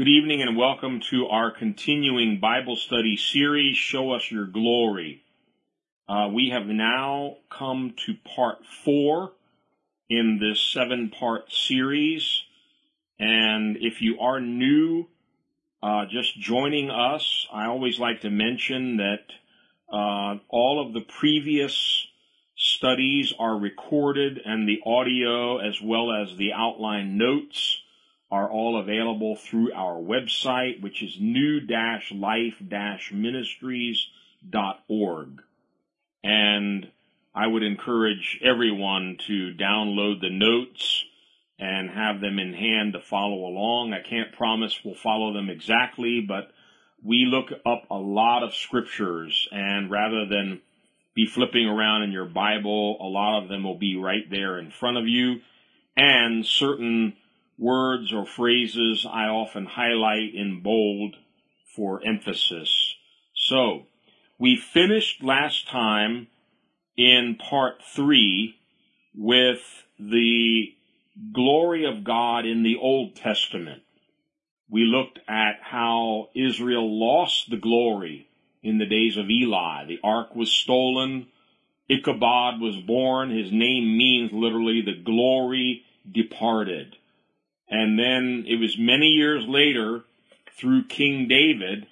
Good evening and welcome to our continuing Bible study series, Show Us Your Glory. Uh, we have now come to part four in this seven part series. And if you are new, uh, just joining us, I always like to mention that uh, all of the previous studies are recorded and the audio as well as the outline notes are all available through our website, which is new-life-ministries.org. And I would encourage everyone to download the notes and have them in hand to follow along. I can't promise we'll follow them exactly, but we look up a lot of scriptures and rather than be flipping around in your Bible, a lot of them will be right there in front of you and certain words or phrases I often highlight in bold for emphasis. So, we finished last time in part three with the glory of God in the Old Testament. We looked at how Israel lost the glory in the days of Eli. The ark was stolen. Ichabod was born. His name means literally the glory departed. And then it was many years later through King David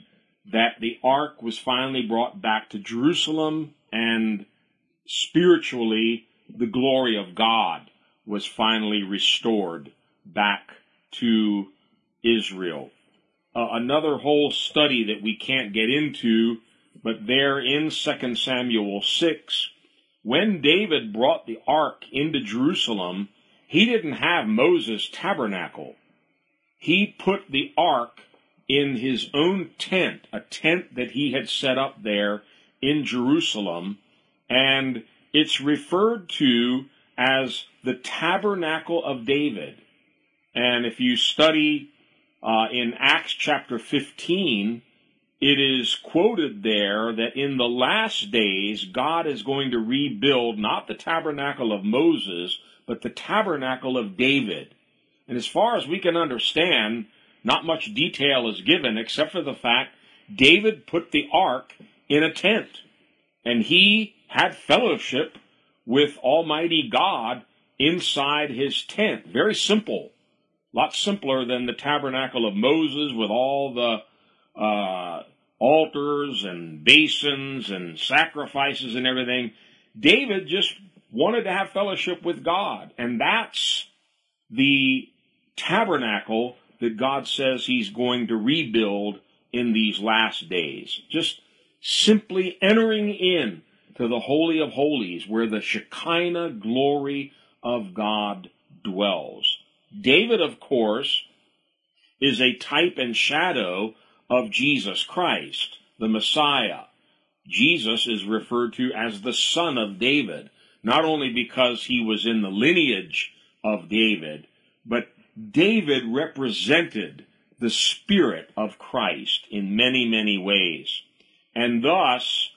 that the ark was finally brought back to Jerusalem and spiritually the glory of God was finally restored back to Israel. Uh, another whole study that we can't get into, but there in 2 Samuel 6, when David brought the ark into Jerusalem, he didn't have Moses' tabernacle. He put the ark in his own tent, a tent that he had set up there in Jerusalem, and it's referred to as the tabernacle of David. And if you study uh, in Acts chapter 15, it is quoted there that in the last days, God is going to rebuild not the tabernacle of Moses, but the tabernacle of David. And as far as we can understand, not much detail is given except for the fact David put the ark in a tent and he had fellowship with Almighty God inside his tent. Very simple. A lot simpler than the tabernacle of Moses with all the uh, altars and basins and sacrifices and everything. David just wanted to have fellowship with God. And that's the tabernacle that God says he's going to rebuild in these last days. Just simply entering in to the Holy of Holies where the Shekinah glory of God dwells. David, of course, is a type and shadow of Jesus Christ, the Messiah. Jesus is referred to as the son of David, not only because he was in the lineage of David, but David represented the Spirit of Christ in many, many ways. And thus,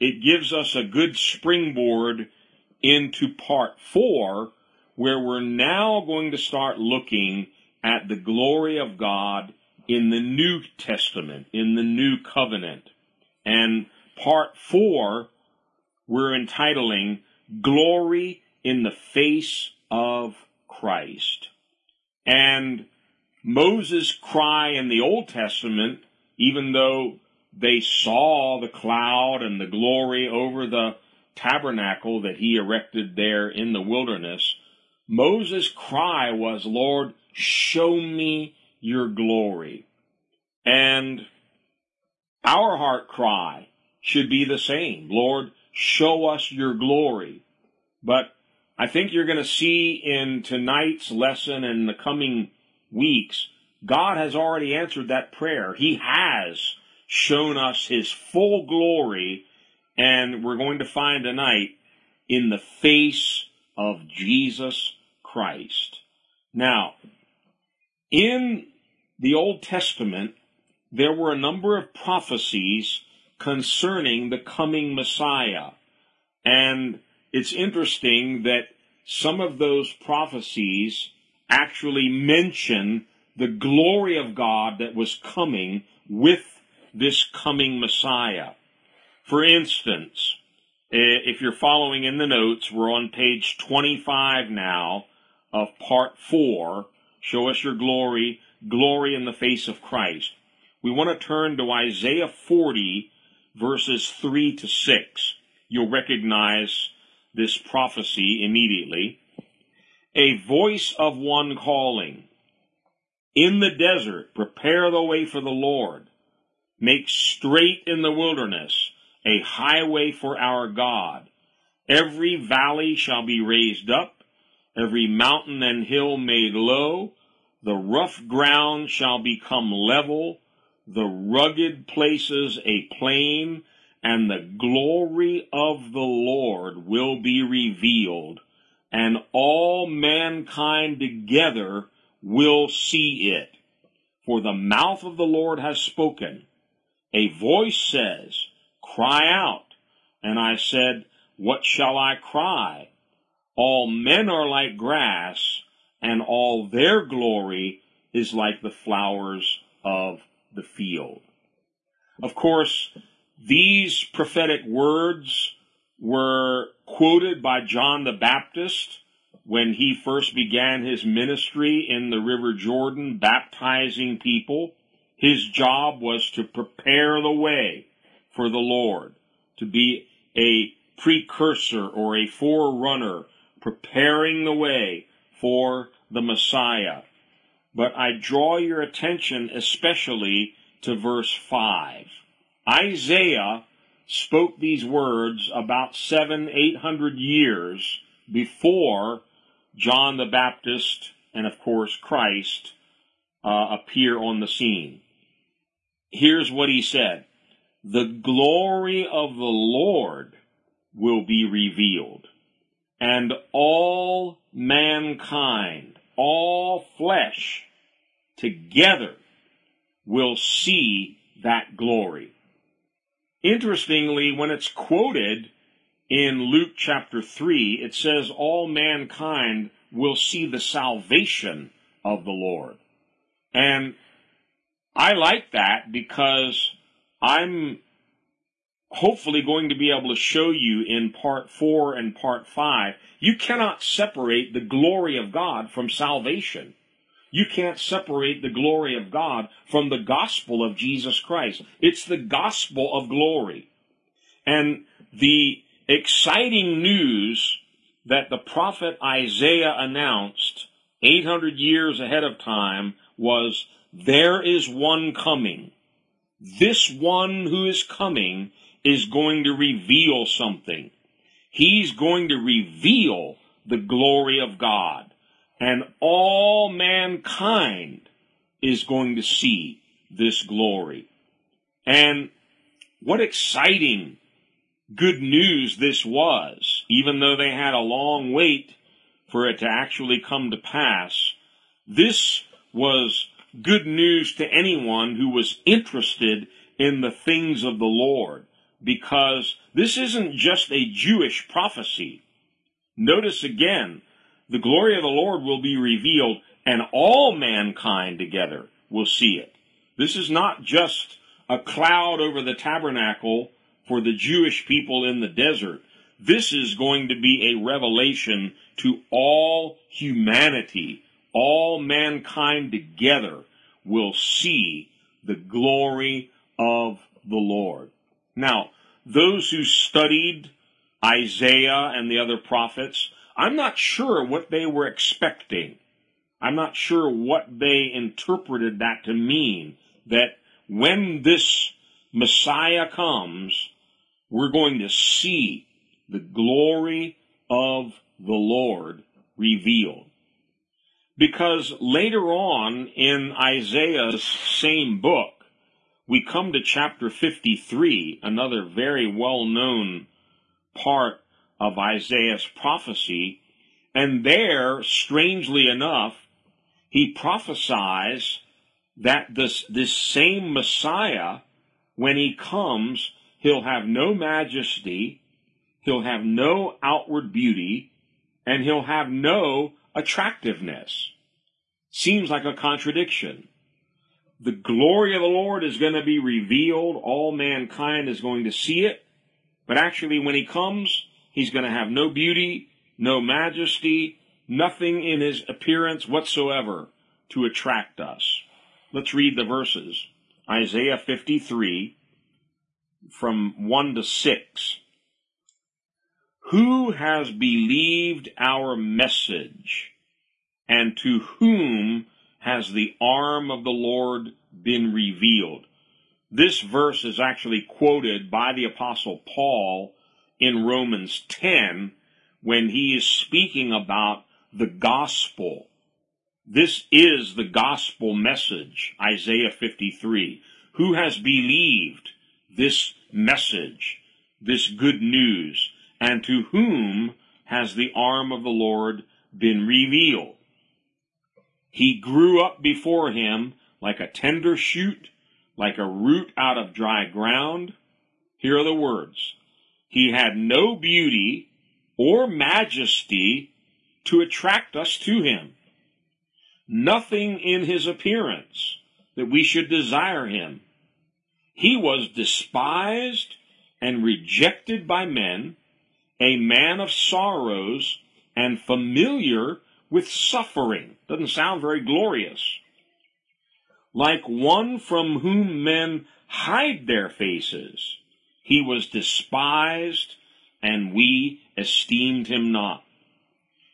it gives us a good springboard into part four, where we're now going to start looking at the glory of God in the New Testament, in the New Covenant. And part four, we're entitling Glory in the Face of Christ. And Moses' cry in the Old Testament, even though they saw the cloud and the glory over the tabernacle that he erected there in the wilderness, Moses' cry was, Lord, show me your glory. And our heart cry should be the same. Lord, show us your glory. But I think you're going to see in tonight's lesson and the coming weeks, God has already answered that prayer. He has shown us his full glory, and we're going to find tonight in the face of Jesus Christ. Now, in the Old Testament, there were a number of prophecies concerning the coming Messiah. And it's interesting that some of those prophecies actually mention the glory of God that was coming with this coming Messiah. For instance, if you're following in the notes, we're on page 25 now of part 4. Show us your glory, glory in the face of Christ. We want to turn to Isaiah 40, verses 3 to 6. You'll recognize this prophecy immediately. A voice of one calling, In the desert, prepare the way for the Lord. Make straight in the wilderness a highway for our God. Every valley shall be raised up, every mountain and hill made low. The rough ground shall become level, the rugged places a plain, and the glory of the Lord will be revealed, and all mankind together will see it. For the mouth of the Lord has spoken. A voice says, Cry out. And I said, What shall I cry? All men are like grass, and all their glory is like the flowers of the field. Of course, these prophetic words were quoted by John the Baptist when he first began his ministry in the River Jordan, baptizing people. His job was to prepare the way for the Lord, to be a precursor or a forerunner, preparing the way for the Messiah. But I draw your attention especially to verse 5. Isaiah spoke these words about seven, eight hundred years before John the Baptist and, of course, Christ uh, appear on the scene. Here's what he said The glory of the Lord will be revealed, and all mankind, all flesh, together will see that glory. Interestingly, when it's quoted in Luke chapter 3, it says all mankind will see the salvation of the Lord. And I like that because I'm hopefully going to be able to show you in part four and part five, you cannot separate the glory of God from salvation. You can't separate the glory of God from the gospel of Jesus Christ. It's the gospel of glory. And the exciting news that the prophet Isaiah announced 800 years ahead of time was there is one coming. This one who is coming is going to reveal something. He's going to reveal the glory of God and all mankind is going to see this glory. And what exciting good news this was, even though they had a long wait for it to actually come to pass. This was good news to anyone who was interested in the things of the Lord, because this isn't just a Jewish prophecy. Notice again, the glory of the Lord will be revealed, and all mankind together will see it. This is not just a cloud over the tabernacle for the Jewish people in the desert. This is going to be a revelation to all humanity. All mankind together will see the glory of the Lord. Now, those who studied Isaiah and the other prophets I'm not sure what they were expecting. I'm not sure what they interpreted that to mean. That when this Messiah comes, we're going to see the glory of the Lord revealed. Because later on in Isaiah's same book, we come to chapter 53, another very well known part of Isaiah's prophecy. And there, strangely enough, he prophesies that this, this same Messiah, when he comes, he'll have no majesty, he'll have no outward beauty, and he'll have no attractiveness. seems like a contradiction. The glory of the Lord is going to be revealed. All mankind is going to see it. But actually, when he comes, he's going to have no beauty, no majesty, nothing in his appearance whatsoever to attract us. Let's read the verses. Isaiah 53 from 1 to 6. Who has believed our message? And to whom has the arm of the Lord been revealed? This verse is actually quoted by the apostle Paul in Romans 10 when he is speaking about the gospel. This is the gospel message, Isaiah 53. Who has believed this message, this good news, and to whom has the arm of the Lord been revealed? He grew up before him like a tender shoot, like a root out of dry ground. Here are the words. He had no beauty or majesty to attract us to him. Nothing in his appearance that we should desire him. He was despised and rejected by men, a man of sorrows and familiar with suffering. Doesn't sound very glorious. Like one from whom men hide their faces, he was despised and we esteemed him not.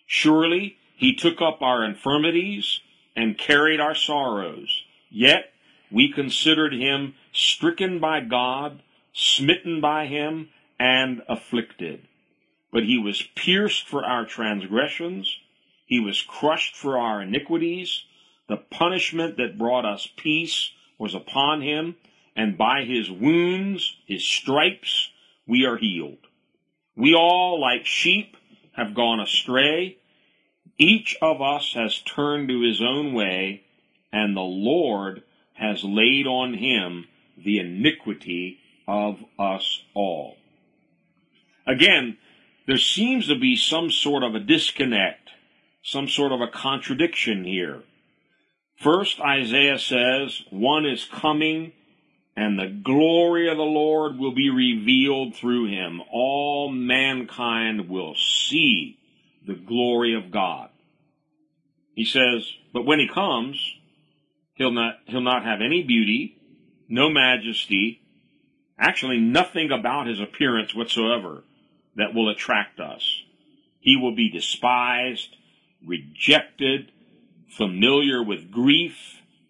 Surely he took up our infirmities and carried our sorrows. Yet we considered him stricken by God, smitten by him, and afflicted. But he was pierced for our transgressions, he was crushed for our iniquities. The punishment that brought us peace was upon him, and by his wounds, his stripes, we are healed. We all, like sheep, have gone astray. Each of us has turned to his own way, and the Lord has laid on him the iniquity of us all. Again, there seems to be some sort of a disconnect, some sort of a contradiction here. First, Isaiah says, one is coming and the glory of the Lord will be revealed through him. All mankind will see the glory of God. He says, but when he comes, he'll not, he'll not have any beauty, no majesty, actually nothing about his appearance whatsoever that will attract us. He will be despised, rejected, familiar with grief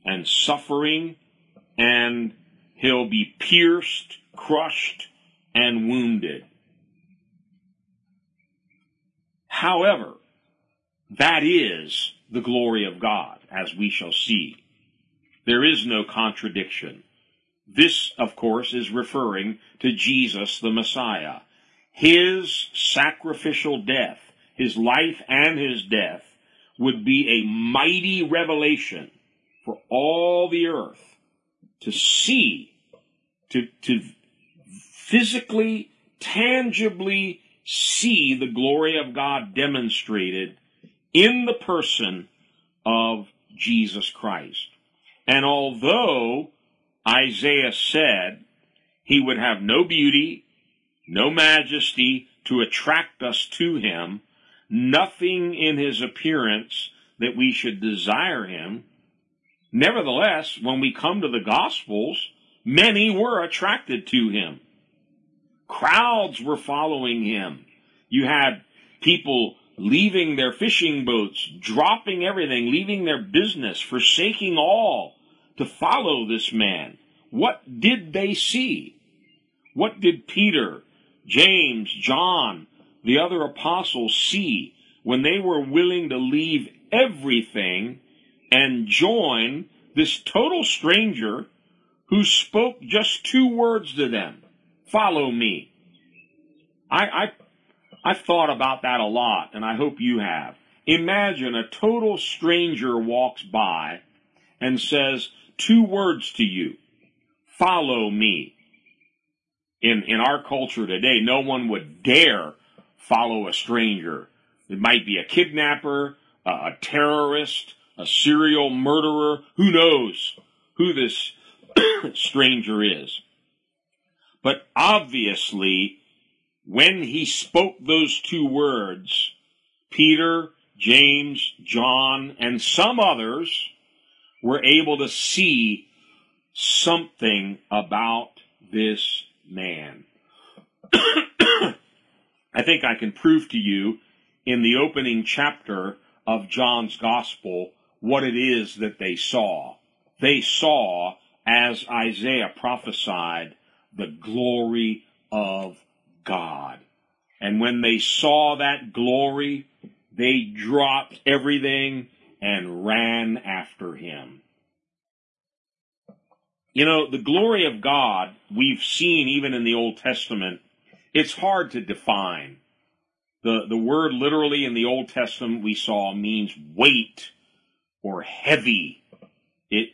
and suffering, and he'll be pierced, crushed, and wounded. However, that is the glory of God, as we shall see. There is no contradiction. This, of course, is referring to Jesus the Messiah. His sacrificial death, his life and his death, would be a mighty revelation for all the earth to see, to, to physically, tangibly see the glory of God demonstrated in the person of Jesus Christ. And although Isaiah said he would have no beauty, no majesty to attract us to him, nothing in his appearance that we should desire him, nevertheless, when we come to the Gospels, many were attracted to him. Crowds were following him. You had people leaving their fishing boats, dropping everything, leaving their business, forsaking all to follow this man. What did they see? What did Peter, James, John, the other apostles see when they were willing to leave everything and join this total stranger who spoke just two words to them follow me. I, I I've thought about that a lot, and I hope you have. Imagine a total stranger walks by and says two words to you follow me. In, in our culture today, no one would dare follow a stranger. It might be a kidnapper, a terrorist, a serial murderer. Who knows who this stranger is? But obviously, when he spoke those two words, Peter, James, John, and some others were able to see something about this man. I think I can prove to you in the opening chapter of John's Gospel what it is that they saw. They saw, as Isaiah prophesied, the glory of God. And when they saw that glory, they dropped everything and ran after him. You know, the glory of God, we've seen even in the Old Testament, it's hard to define. The, the word literally in the Old Testament we saw means weight or heavy. It,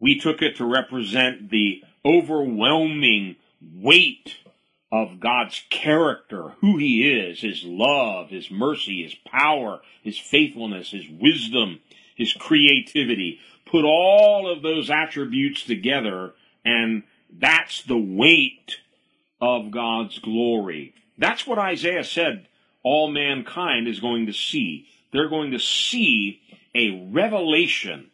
we took it to represent the overwhelming weight of God's character, who He is, His love, His mercy, His power, His faithfulness, His wisdom, His creativity. Put all of those attributes together, and that's the weight of God's glory. That's what Isaiah said all mankind is going to see. They're going to see a revelation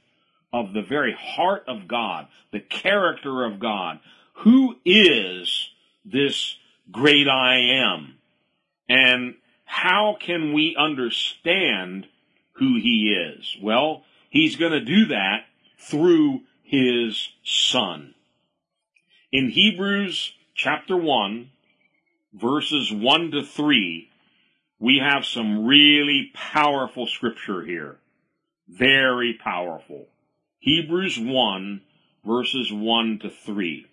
of the very heart of God, the character of God. Who is this great I am? And how can we understand who he is? Well, he's going to do that through his son. In Hebrews chapter 1, verses 1 to 3, we have some really powerful scripture here. Very powerful. Hebrews 1, verses 1 to 3.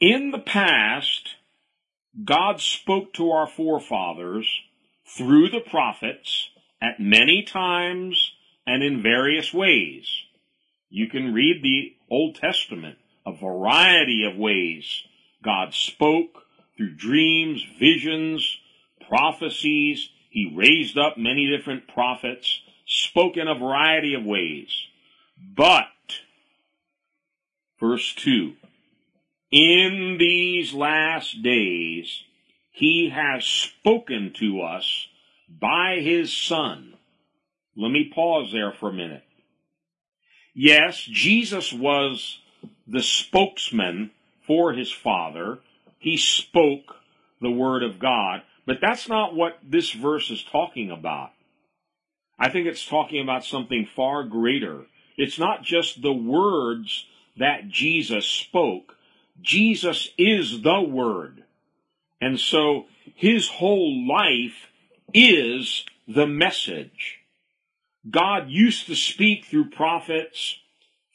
In the past, God spoke to our forefathers through the prophets at many times and in various ways. You can read the Old Testament a variety of ways. God spoke through dreams, visions, prophecies. He raised up many different prophets, spoke in a variety of ways. But, verse 2, in these last days, he has spoken to us by his Son. Let me pause there for a minute. Yes, Jesus was the spokesman for his Father. He spoke the Word of God, but that's not what this verse is talking about. I think it's talking about something far greater. It's not just the words that Jesus spoke. Jesus is the Word. And so his whole life is the message. God used to speak through prophets,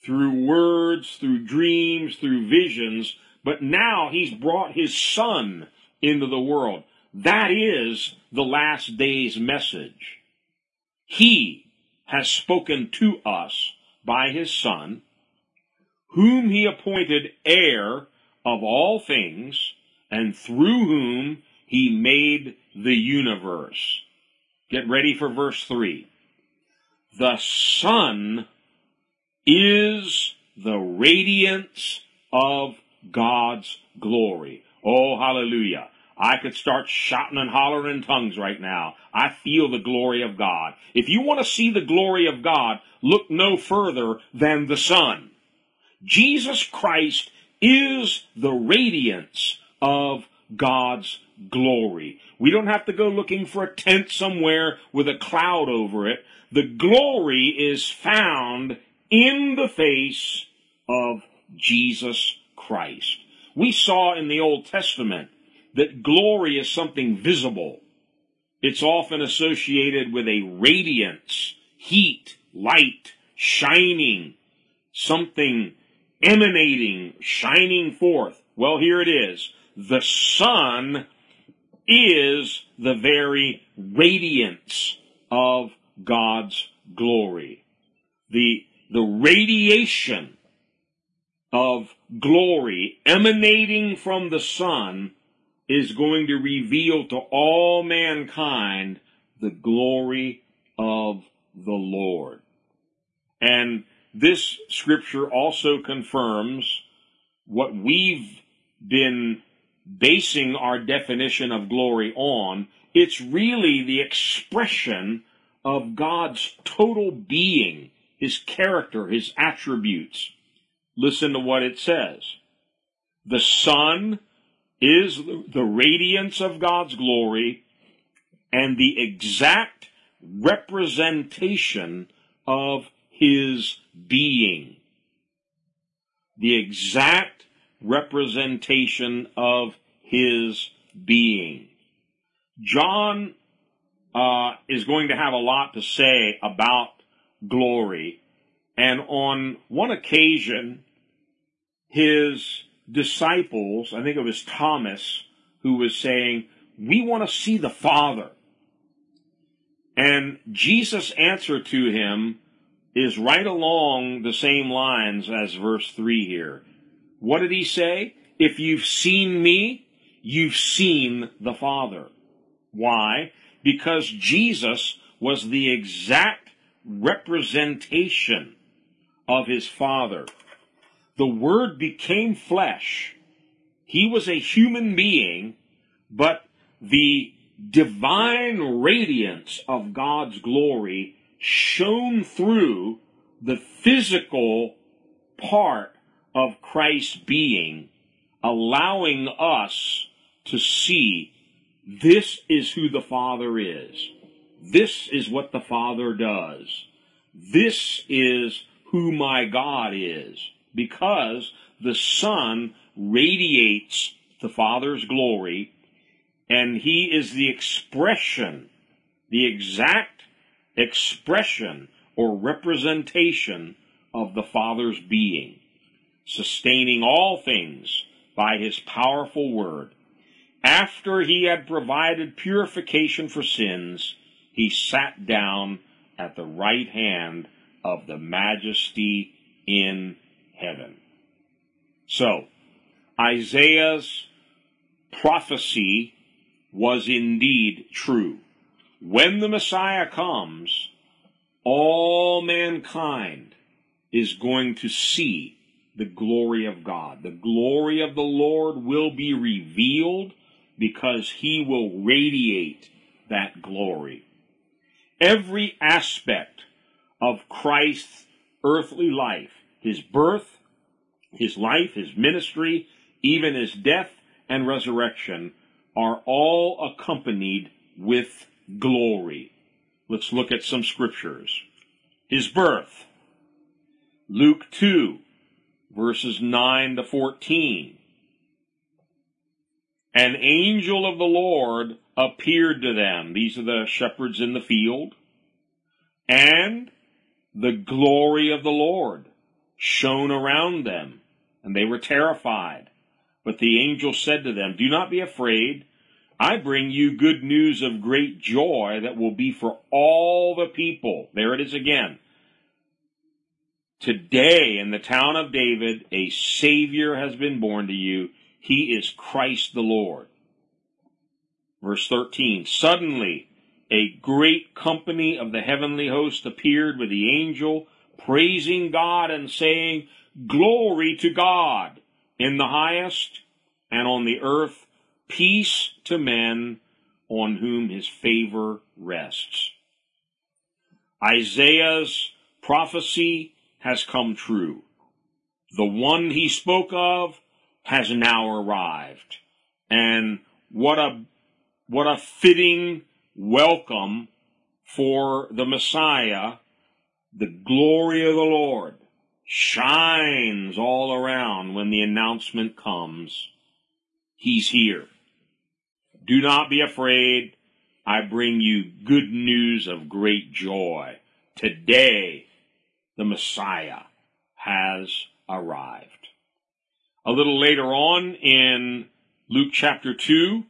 through words, through dreams, through visions, but now he's brought his son into the world. That is the last day's message. He has spoken to us by his son, whom he appointed heir of all things, and through whom he made the universe. Get ready for verse 3. The Son is the radiance of God's glory. Oh, hallelujah. I could start shouting and hollering in tongues right now. I feel the glory of God. If you want to see the glory of God, look no further than the son. Jesus Christ is the radiance of God's glory. We don't have to go looking for a tent somewhere with a cloud over it. The glory is found in the face of Jesus Christ. We saw in the Old Testament that glory is something visible. It's often associated with a radiance, heat, light, shining, something emanating, shining forth. Well, here it is. The son is the very radiance of God's glory. The, the radiation of glory emanating from the sun is going to reveal to all mankind the glory of the Lord. And this scripture also confirms what we've been basing our definition of glory on. It's really the expression of God's total being, his character, his attributes. Listen to what it says. The Son is the radiance of God's glory and the exact representation of his being. The exact representation of his being. John uh, is going to have a lot to say about glory, and on one occasion, his disciples, I think it was Thomas, who was saying, We want to see the Father. And Jesus' answer to him is right along the same lines as verse 3 here. What did he say? If you've seen me, you've seen the Father. Why? Because Jesus was the exact representation of his Father. The Word became flesh. He was a human being, but the divine radiance of God's glory shone through the physical part of Christ's being, allowing us to see this is who the Father is. This is what the Father does. This is who my God is. Because the Son radiates the Father's glory, and He is the expression, the exact expression or representation of the Father's being, sustaining all things by his powerful word. After he had provided purification for sins, he sat down at the right hand of the majesty in heaven. So, Isaiah's prophecy was indeed true. When the Messiah comes, all mankind is going to see the glory of God. The glory of the Lord will be revealed because he will radiate that glory. Every aspect of Christ's earthly life, his birth, his life, his ministry, even his death and resurrection, are all accompanied with glory. Let's look at some scriptures. His birth. Luke 2, verses 9 to 14. An angel of the Lord appeared to them. These are the shepherds in the field. And the glory of the Lord shone around them, and they were terrified. But the angel said to them, Do not be afraid. I bring you good news of great joy that will be for all the people. There it is again. Today in the town of David, a Savior has been born to you. He is Christ the Lord. Verse 13. Suddenly, a great company of the heavenly host appeared with the angel, praising God and saying, Glory to God in the highest, and on the earth peace to men on whom his favor rests. Isaiah's prophecy has come true. The one he spoke of has now arrived. And what a, what a fitting welcome for the Messiah. The glory of the Lord shines all around when the announcement comes. He's here. Do not be afraid. I bring you good news of great joy. Today, the Messiah has arrived. A little later on in Luke chapter 2,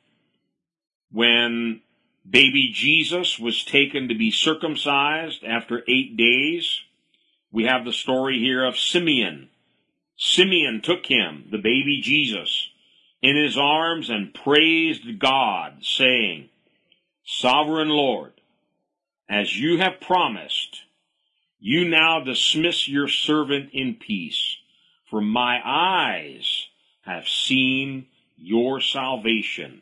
when baby Jesus was taken to be circumcised after eight days, we have the story here of Simeon. Simeon took him, the baby Jesus, in his arms and praised God, saying, Sovereign Lord, as you have promised, you now dismiss your servant in peace, for my eyes have seen your salvation,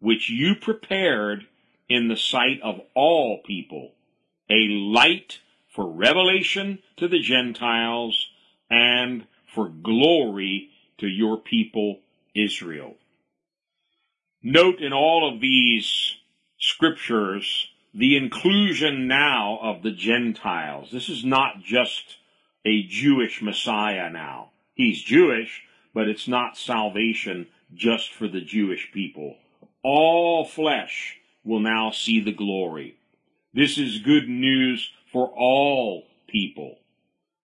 which you prepared in the sight of all people, a light for revelation to the Gentiles and for glory to your people Israel. Note in all of these scriptures the inclusion now of the Gentiles. This is not just a Jewish Messiah now. He's Jewish, but it's not salvation just for the Jewish people. All flesh will now see the glory. This is good news for all people.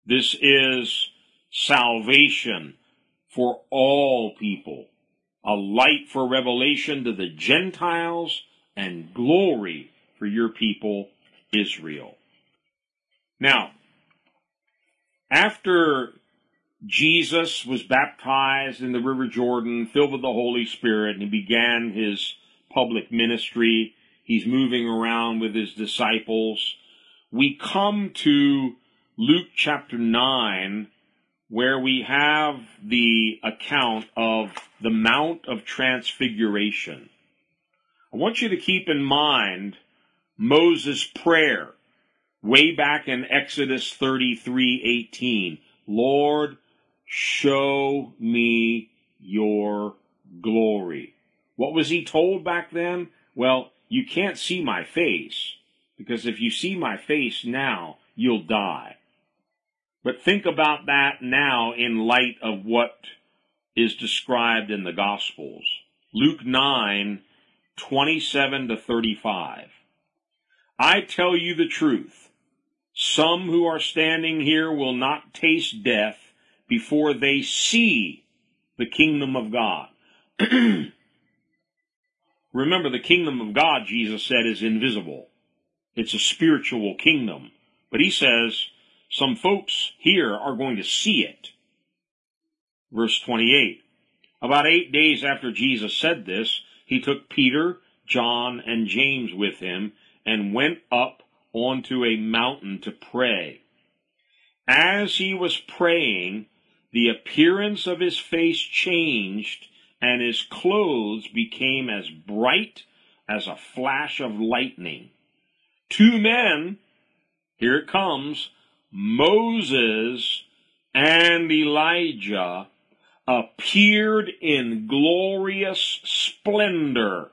This is salvation for all people, a light for revelation to the Gentiles and glory for your people, Israel. Now, after Jesus was baptized in the River Jordan, filled with the Holy Spirit, and he began his public ministry. He's moving around with his disciples. We come to Luke chapter 9, where we have the account of the Mount of Transfiguration. I want you to keep in mind Moses' prayer way back in Exodus 33:18. Lord, show me your glory. What was he told back then? Well, you can't see my face because if you see my face now, you'll die. But think about that now in light of what is described in the Gospels. Luke 9, 27 to 35. I tell you the truth. Some who are standing here will not taste death before they see the kingdom of God. Remember, the kingdom of God, Jesus said, is invisible. It's a spiritual kingdom. But he says, some folks here are going to see it. Verse 28. About eight days after Jesus said this, he took Peter, John, and James with him and went up onto a mountain to pray. As he was praying, the appearance of his face changed and his clothes became as bright as a flash of lightning. Two men, here it comes, Moses and Elijah appeared in glorious splendor,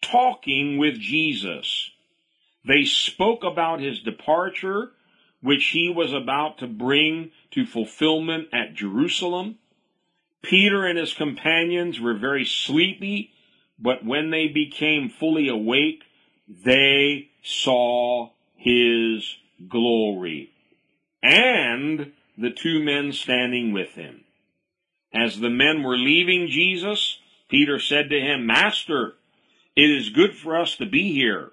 talking with Jesus. They spoke about his departure, which he was about to bring to fulfillment at Jerusalem. Peter and his companions were very sleepy, but when they became fully awake, they saw his glory and the two men standing with him. As the men were leaving Jesus, Peter said to him, Master, it is good for us to be here.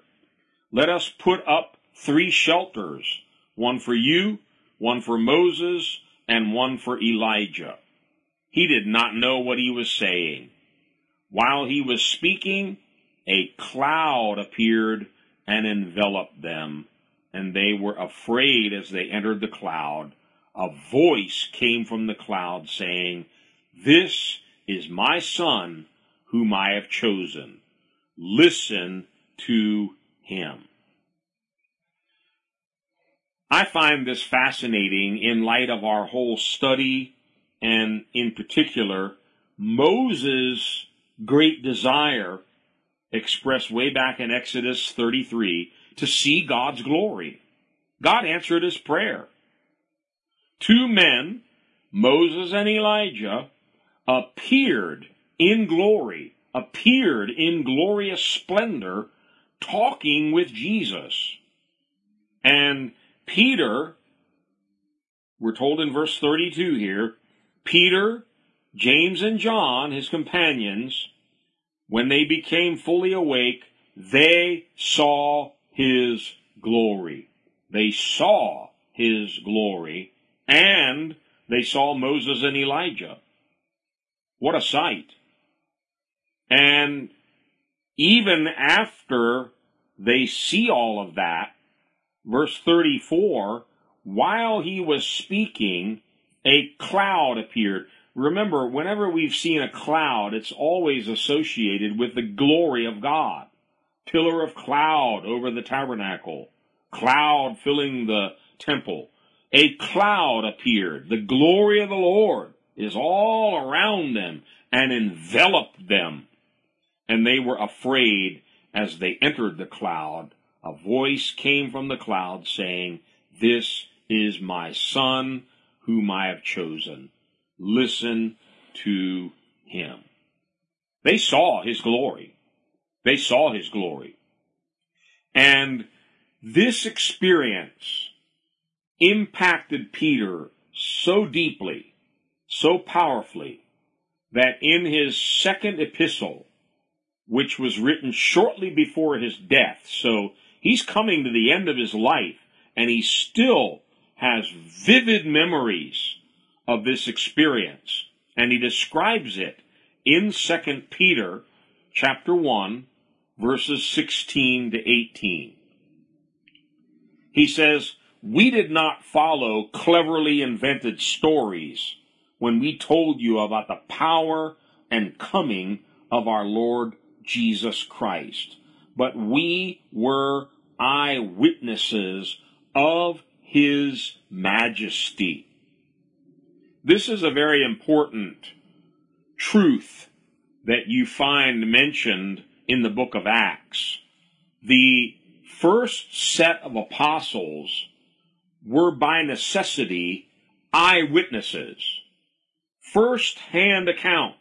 Let us put up three shelters, one for you, one for Moses, and one for Elijah. He did not know what he was saying. While he was speaking, a cloud appeared and enveloped them and they were afraid as they entered the cloud. A voice came from the cloud saying, This is my son whom I have chosen. Listen to him. I find this fascinating in light of our whole study and in particular Moses' great desire expressed way back in Exodus 33 to see God's glory. God answered his prayer. Two men, Moses and Elijah, appeared in glory, appeared in glorious splendor, talking with Jesus. And Peter, we're told in verse 32 here, Peter, James, and John, his companions, when they became fully awake, they saw his glory. They saw his glory and they saw Moses and Elijah. What a sight. And even after they see all of that, verse 34, while he was speaking, a cloud appeared. Remember, whenever we've seen a cloud, it's always associated with the glory of God. Pillar of cloud over the tabernacle, cloud filling the temple. A cloud appeared. The glory of the Lord is all around them and enveloped them. And they were afraid as they entered the cloud. A voice came from the cloud saying, This is my son whom I have chosen. Listen to him. They saw his glory. They saw his glory. And this experience impacted Peter so deeply, so powerfully, that in his second epistle, which was written shortly before his death, so he's coming to the end of his life, and he still has vivid memories of this experience, and he describes it in Second Peter chapter 1, verses 16 to 18. He says, We did not follow cleverly invented stories when we told you about the power and coming of our Lord Jesus Christ, but we were eyewitnesses of his majesty. This is a very important truth that you find mentioned in the book of Acts. The first set of apostles were by necessity eyewitnesses. First hand account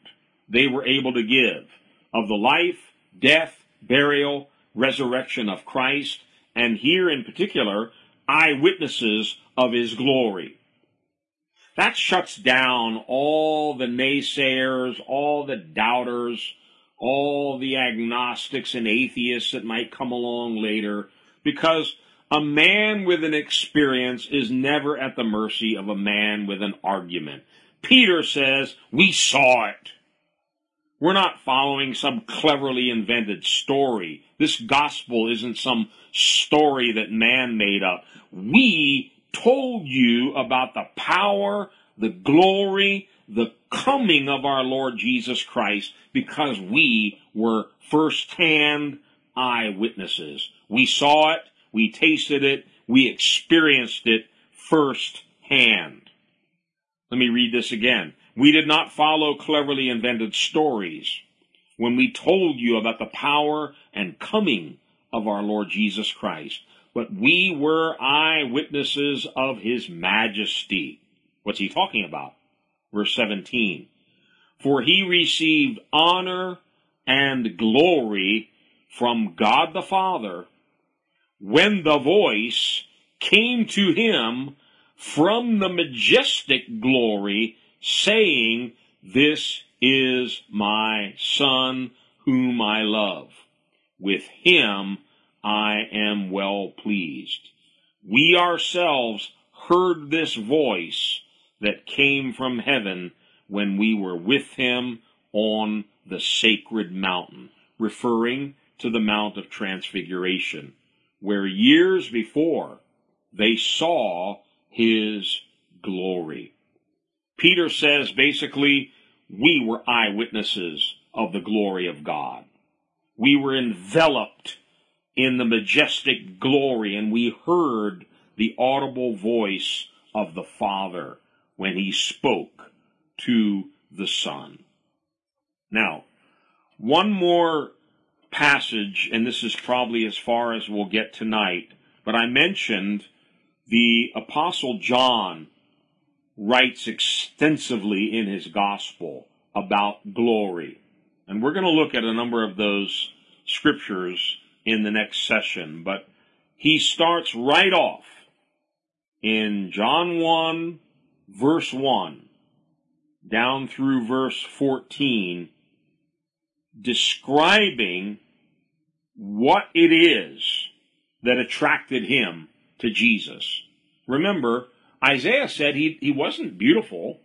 they were able to give of the life, death, burial, resurrection of Christ, and here in particular, eyewitnesses of his glory. That shuts down all the naysayers, all the doubters, all the agnostics and atheists that might come along later, because a man with an experience is never at the mercy of a man with an argument. Peter says, We saw it. We're not following some cleverly invented story. This gospel isn't some story that man made up. We told you about the power, the glory, the coming of our Lord Jesus Christ because we were firsthand eyewitnesses. We saw it, we tasted it, we experienced it firsthand. Let me read this again. We did not follow cleverly invented stories when we told you about the power and coming of our Lord Jesus Christ, but we were eyewitnesses of his majesty. What's he talking about? Verse 17. For he received honor and glory from God the Father when the voice came to him from the majestic glory saying, This is my Son whom I love. With him I am well pleased. We ourselves heard this voice that came from heaven when we were with him on the sacred mountain, referring to the Mount of Transfiguration, where years before they saw his glory. Peter says basically, we were eyewitnesses of the glory of God. We were enveloped in the majestic glory and we heard the audible voice of the Father when he spoke to the Son. Now, one more passage, and this is probably as far as we'll get tonight, but I mentioned the Apostle John writes extensively in his gospel about glory. And we're going to look at a number of those scriptures in the next session, but he starts right off in John 1, verse 1, down through verse 14, describing what it is that attracted him to Jesus. Remember, Isaiah said he, he wasn't beautiful.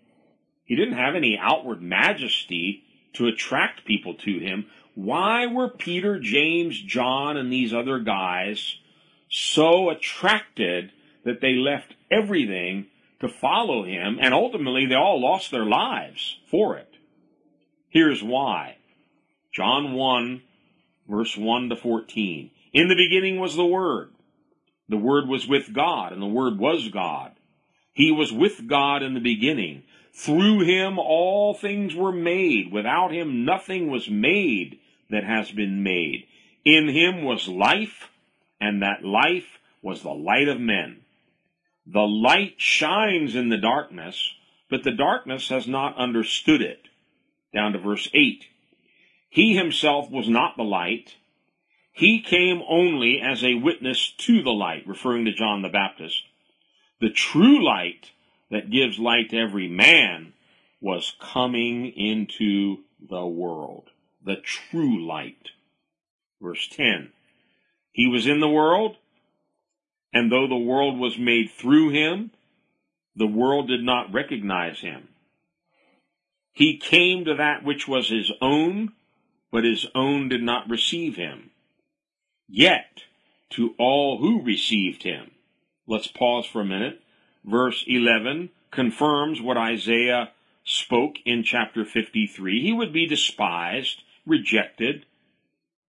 He didn't have any outward majesty to attract people to him. why were Peter, James, John, and these other guys so attracted that they left everything to follow him, and ultimately they all lost their lives for it? Here's why. John 1, verse 1 to 14. In the beginning was the Word. The Word was with God, and the Word was God. He was with God in the beginning. Through him all things were made. Without him nothing was made that has been made. In him was life, and that life was the light of men. The light shines in the darkness, but the darkness has not understood it. Down to verse 8. He himself was not the light. He came only as a witness to the light, referring to John the Baptist. The true light that gives light to every man was coming into the world. The true light. Verse 10. He was in the world, and though the world was made through him, the world did not recognize him. He came to that which was his own, but his own did not receive him. Yet, to all who received him, let's pause for a minute verse 11 confirms what Isaiah spoke in chapter 53. He would be despised, rejected.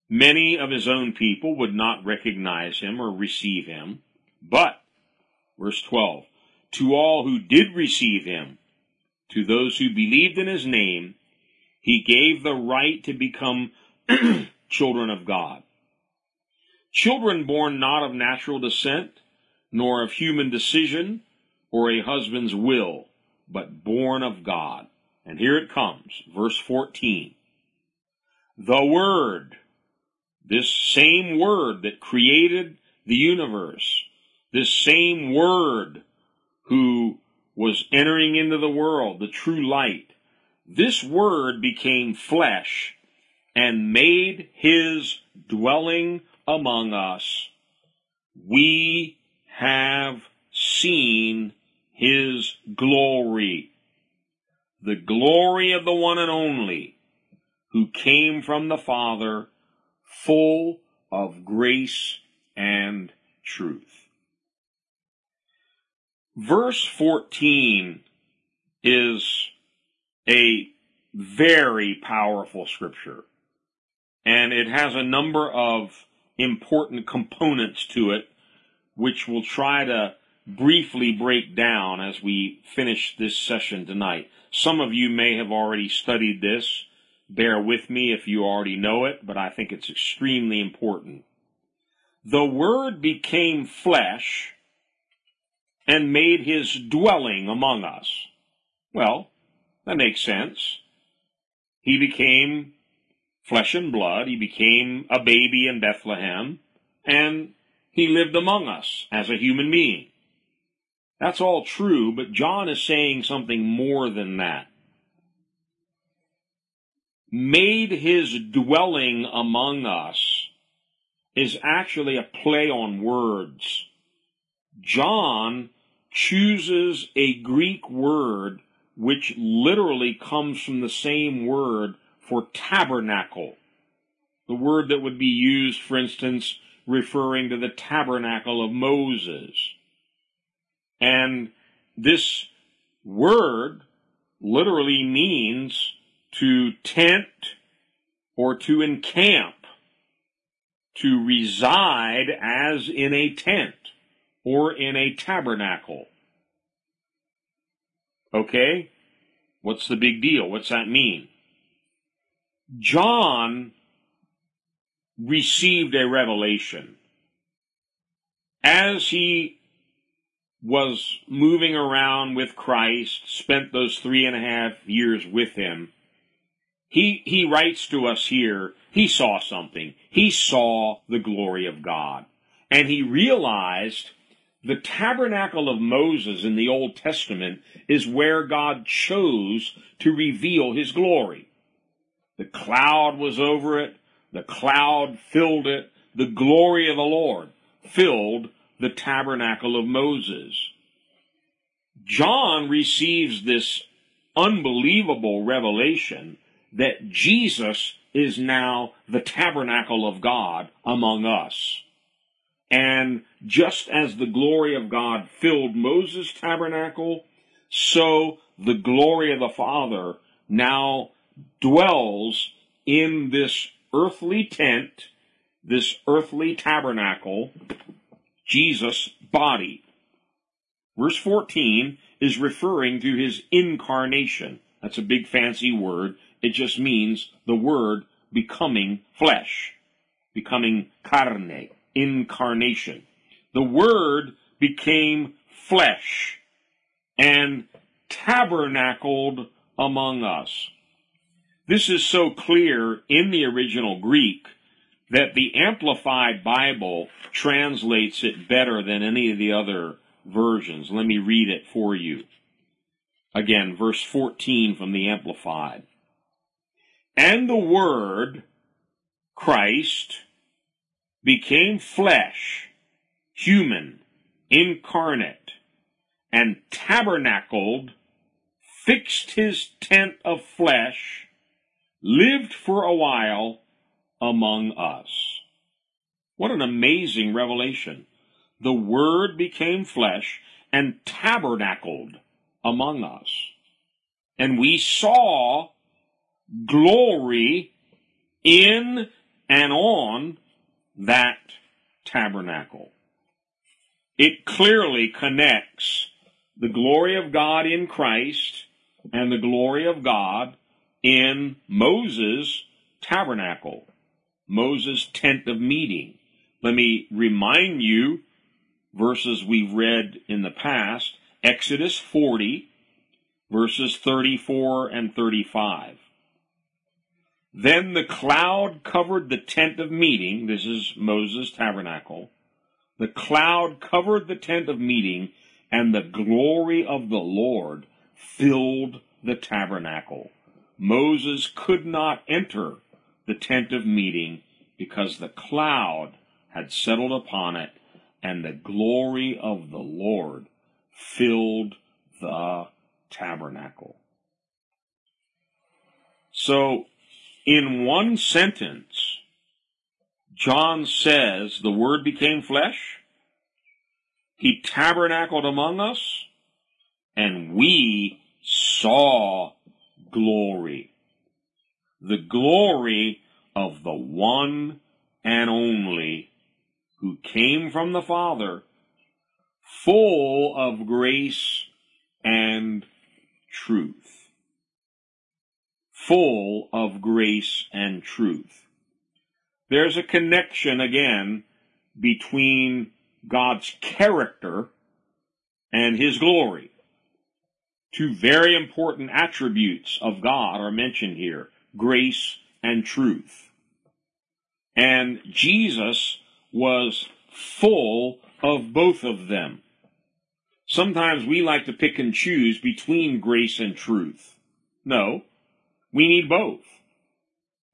Many of his own people would not recognize him or receive him. But, verse 12, to all who did receive him, to those who believed in his name, he gave the right to become children of God. Children born not of natural descent, nor of human decision, or a husband's will, but born of God. And here it comes, verse 14. The Word, this same Word that created the universe, this same Word who was entering into the world, the true light, this Word became flesh and made his dwelling among us. We have seen his glory, the glory of the one and only, who came from the Father, full of grace and truth. Verse 14 is a very powerful scripture, and it has a number of important components to it, which we'll try to briefly break down as we finish this session tonight. Some of you may have already studied this. Bear with me if you already know it, but I think it's extremely important. The Word became flesh and made his dwelling among us. Well, that makes sense. He became flesh and blood. He became a baby in Bethlehem and he lived among us as a human being. That's all true, but John is saying something more than that. Made his dwelling among us is actually a play on words. John chooses a Greek word which literally comes from the same word for tabernacle. The word that would be used, for instance, referring to the tabernacle of Moses. And this word literally means to tent or to encamp, to reside as in a tent or in a tabernacle. Okay? What's the big deal? What's that mean? John received a revelation. As he was moving around with Christ, spent those three and a half years with him, he, he writes to us here, he saw something. He saw the glory of God. And he realized the tabernacle of Moses in the Old Testament is where God chose to reveal his glory. The cloud was over it. The cloud filled it. The glory of the Lord filled the tabernacle of Moses. John receives this unbelievable revelation that Jesus is now the tabernacle of God among us. And just as the glory of God filled Moses' tabernacle, so the glory of the Father now dwells in this earthly tent, this earthly tabernacle, Jesus' body. Verse 14 is referring to his incarnation. That's a big fancy word. It just means the word becoming flesh, becoming carne, incarnation. The word became flesh and tabernacled among us. This is so clear in the original Greek that the Amplified Bible translates it better than any of the other versions. Let me read it for you. Again, verse 14 from the Amplified. And the Word, Christ, became flesh, human, incarnate, and tabernacled, fixed his tent of flesh, lived for a while among us. What an amazing revelation. The Word became flesh and tabernacled among us. And we saw glory in and on that tabernacle. It clearly connects the glory of God in Christ and the glory of God in Moses' tabernacle, Moses' tent of meeting. Let me remind you verses we've read in the past Exodus 40, verses 34 and 35. Then the cloud covered the tent of meeting. This is Moses' tabernacle. The cloud covered the tent of meeting, and the glory of the Lord filled the tabernacle. Moses could not enter the tent of meeting because the cloud had settled upon it, and the glory of the Lord filled the tabernacle. So, in one sentence, John says the Word became flesh, He tabernacled among us, and we saw glory. The glory of the one and only who came from the Father full of grace and truth. Full of grace and truth. There's a connection again between God's character and His glory. Two very important attributes of God are mentioned here grace and truth. And Jesus was full of both of them. Sometimes we like to pick and choose between grace and truth. No, we need both.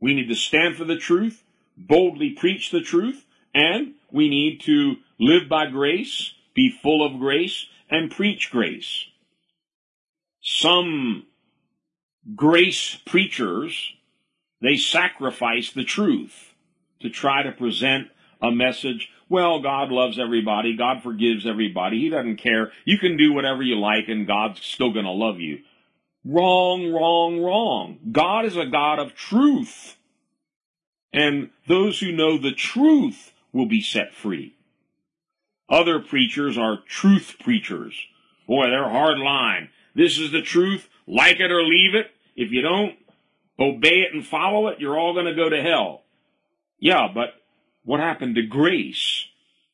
We need to stand for the truth, boldly preach the truth, and we need to live by grace, be full of grace, and preach grace. Some grace preachers, they sacrifice the truth to try to present a message well, God loves everybody. God forgives everybody. He doesn't care. You can do whatever you like and God's still going to love you. Wrong, wrong, wrong. God is a God of truth. And those who know the truth will be set free. Other preachers are truth preachers. Boy, they're hard line. This is the truth. Like it or leave it. If you don't obey it and follow it, you're all going to go to hell. Yeah, but what happened to grace?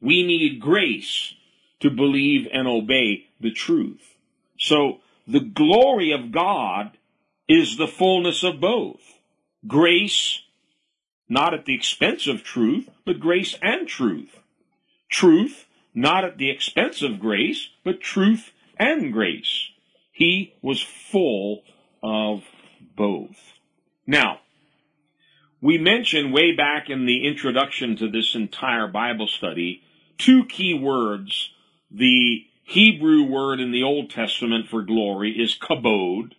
We need grace to believe and obey the truth. So the glory of God is the fullness of both. Grace, not at the expense of truth, but grace and truth. Truth, not at the expense of grace, but truth and grace. He was full of both. Now, we mentioned way back in the introduction to this entire Bible study two key words. The Hebrew word in the Old Testament for glory is kabod,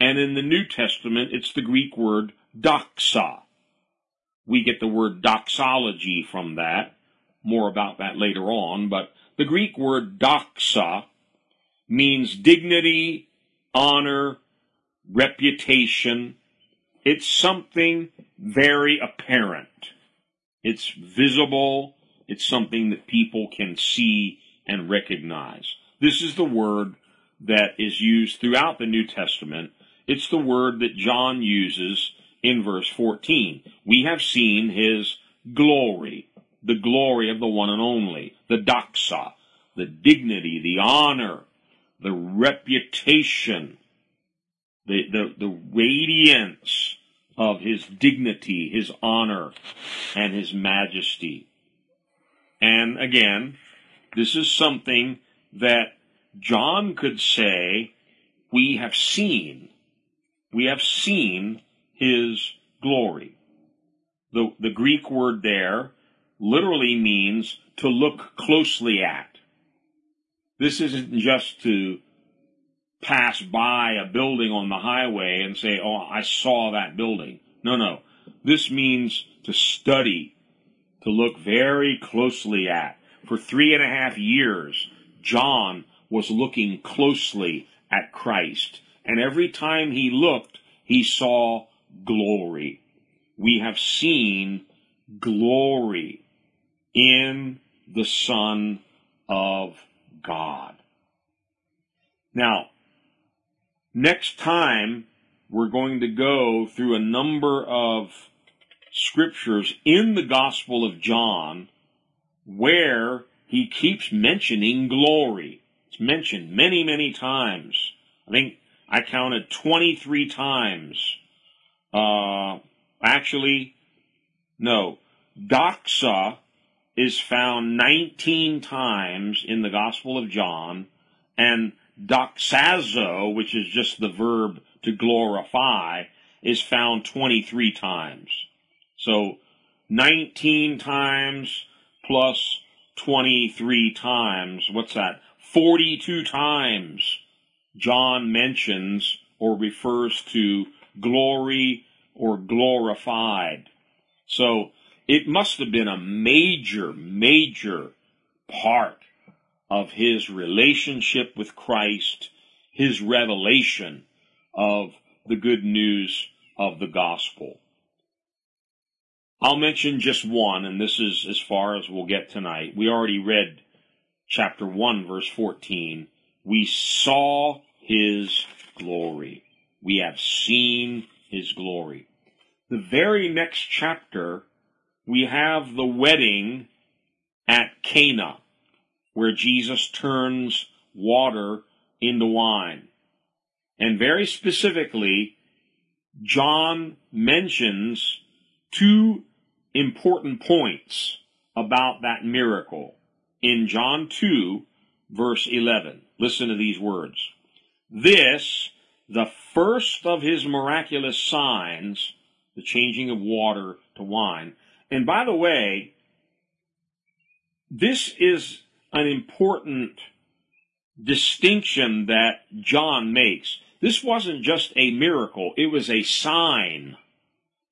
and in the New Testament it's the Greek word doxa. We get the word doxology from that. More about that later on, but the Greek word doxa means dignity, honor, reputation. It's something very apparent. It's visible. It's something that people can see and recognize. This is the word that is used throughout the New Testament. It's the word that John uses in verse 14. We have seen his glory, the glory of the one and only, the doxa, the dignity, the honor, the reputation, the, the, the radiance of his dignity, his honor, and his majesty. And again, this is something that John could say, we have seen. We have seen his glory. The, the Greek word there literally means to look closely at. This isn't just to pass by a building on the highway and say, oh, I saw that building. No, no. This means to study, to look very closely at. For three and a half years, John was looking closely at Christ. And every time he looked, he saw glory. We have seen glory in the Son of God. Now, next time we're going to go through a number of scriptures in the Gospel of John where he keeps mentioning glory. It's mentioned many, many times. I think I counted 23 times. Uh, actually, no. Doxa is found 19 times in the Gospel of John, and doxazo, which is just the verb to glorify, is found 23 times. So 19 times plus 23 times, what's that? 42 times John mentions or refers to glory or glorified. So it must have been a major, major part of his relationship with Christ, his revelation of the good news of the gospel. I'll mention just one, and this is as far as we'll get tonight. We already read chapter 1, verse 14. We saw his glory. We have seen his glory. The very next chapter we have the wedding at Cana, where Jesus turns water into wine. And very specifically, John mentions two important points about that miracle in John 2, verse 11. Listen to these words. This, the first of his miraculous signs, the changing of water to wine, and by the way, this is an important distinction that John makes. This wasn't just a miracle, it was a sign,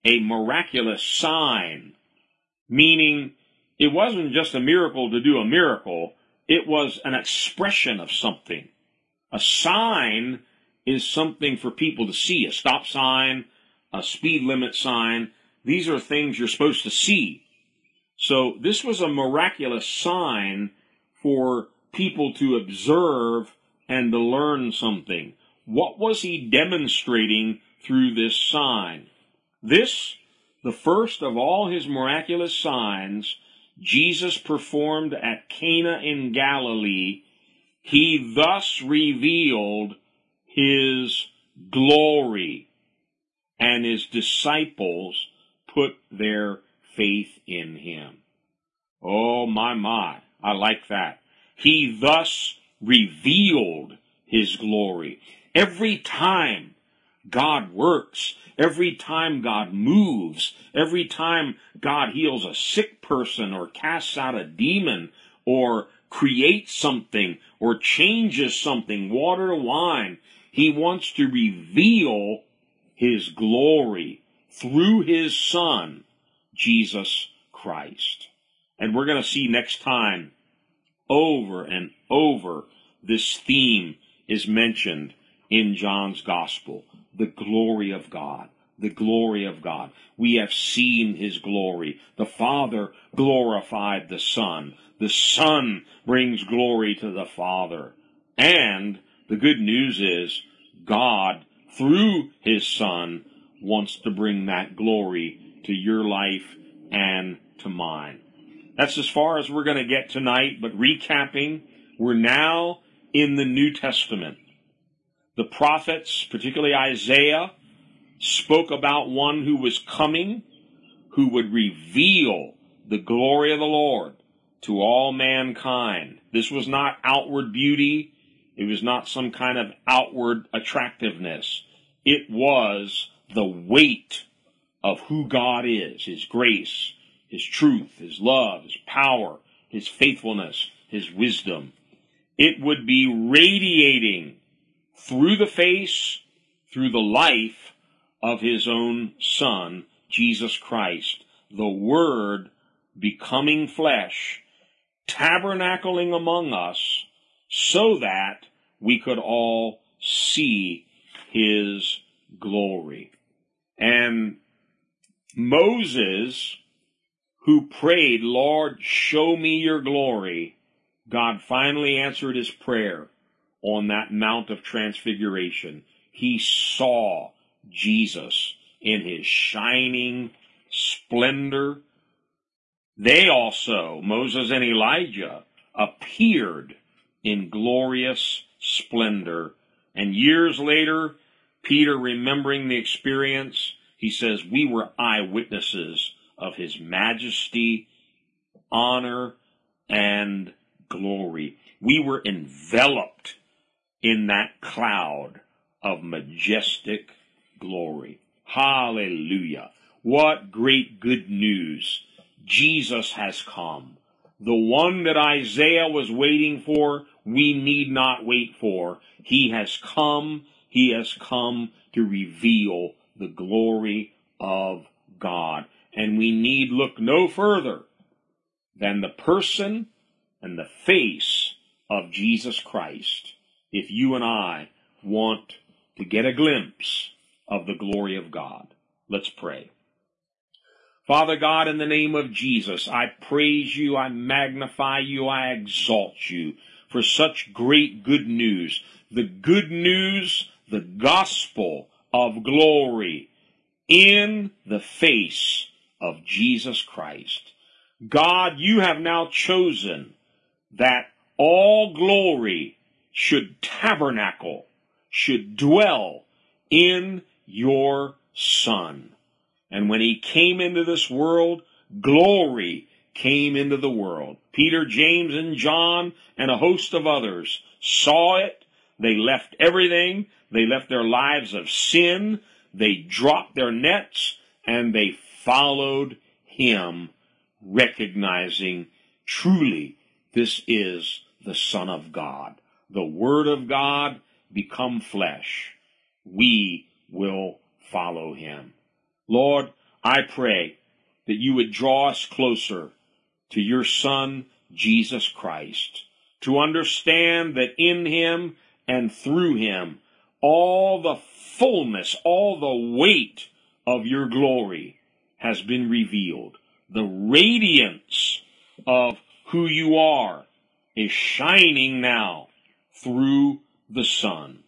a miraculous sign, meaning it wasn't just a miracle to do a miracle, it was an expression of something. A sign is something for people to see, a stop sign, a speed limit sign. These are things you're supposed to see. So this was a miraculous sign for people to observe and to learn something. What was he demonstrating through this sign? This, the first of all his miraculous signs, Jesus performed at Cana in Galilee. He thus revealed his glory and his disciples put their faith in him. Oh my, my. I like that. He thus revealed his glory. Every time God works, every time God moves, every time God heals a sick person or casts out a demon or creates something or changes something, water to wine, he wants to reveal his glory through his son, Jesus Christ. And we're going to see next time over and over this theme is mentioned in John's gospel. The glory of God. The glory of God. We have seen his glory. The Father glorified the Son. The Son brings glory to the Father. And the good news is God, through his Son, wants to bring that glory to your life and to mine. That's as far as we're going to get tonight, but recapping, we're now in the New Testament. The prophets, particularly Isaiah, spoke about one who was coming, who would reveal the glory of the Lord to all mankind. This was not outward beauty. It was not some kind of outward attractiveness. It was the weight of who God is, His grace, His truth, His love, His power, His faithfulness, His wisdom. It would be radiating through the face, through the life of His own Son, Jesus Christ, the Word becoming flesh, tabernacling among us, so that we could all see His glory. And Moses, who prayed, Lord, show me your glory, God finally answered his prayer on that Mount of Transfiguration. He saw Jesus in his shining splendor. They also, Moses and Elijah, appeared in glorious splendor. And years later, Peter, remembering the experience, he says, We were eyewitnesses of his majesty, honor, and glory. We were enveloped in that cloud of majestic glory. Hallelujah. What great good news. Jesus has come. The one that Isaiah was waiting for, we need not wait for. He has come. He has come to reveal the glory of God. And we need look no further than the person and the face of Jesus Christ if you and I want to get a glimpse of the glory of God. Let's pray. Father God, in the name of Jesus, I praise you, I magnify you, I exalt you for such great good news. The good news, the gospel of glory in the face of Jesus Christ. God, you have now chosen that all glory should tabernacle, should dwell in your Son. And when he came into this world, glory came into the world. Peter, James, and John, and a host of others saw it. They left everything. They left their lives of sin. They dropped their nets and they followed him, recognizing truly this is the Son of God. The Word of God become flesh. We will follow him. Lord, I pray that you would draw us closer to your Son, Jesus Christ, to understand that in him and through him all the fullness, all the weight of your glory has been revealed. The radiance of who you are is shining now through the Son.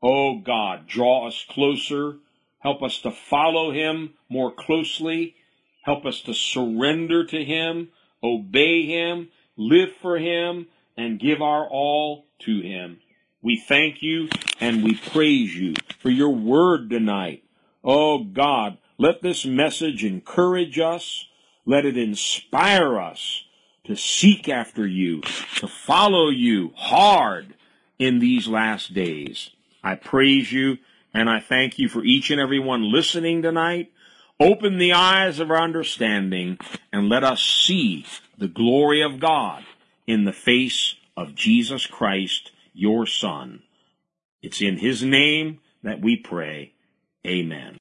Oh God, draw us closer. Help us to follow Him more closely. Help us to surrender to Him, obey Him, live for Him, and give our all to Him. We thank you and we praise you for your word tonight. Oh God, let this message encourage us. Let it inspire us to seek after you, to follow you hard in these last days. I praise you and I thank you for each and every one listening tonight. Open the eyes of our understanding and let us see the glory of God in the face of Jesus Christ your Son. It's in His name that we pray. Amen.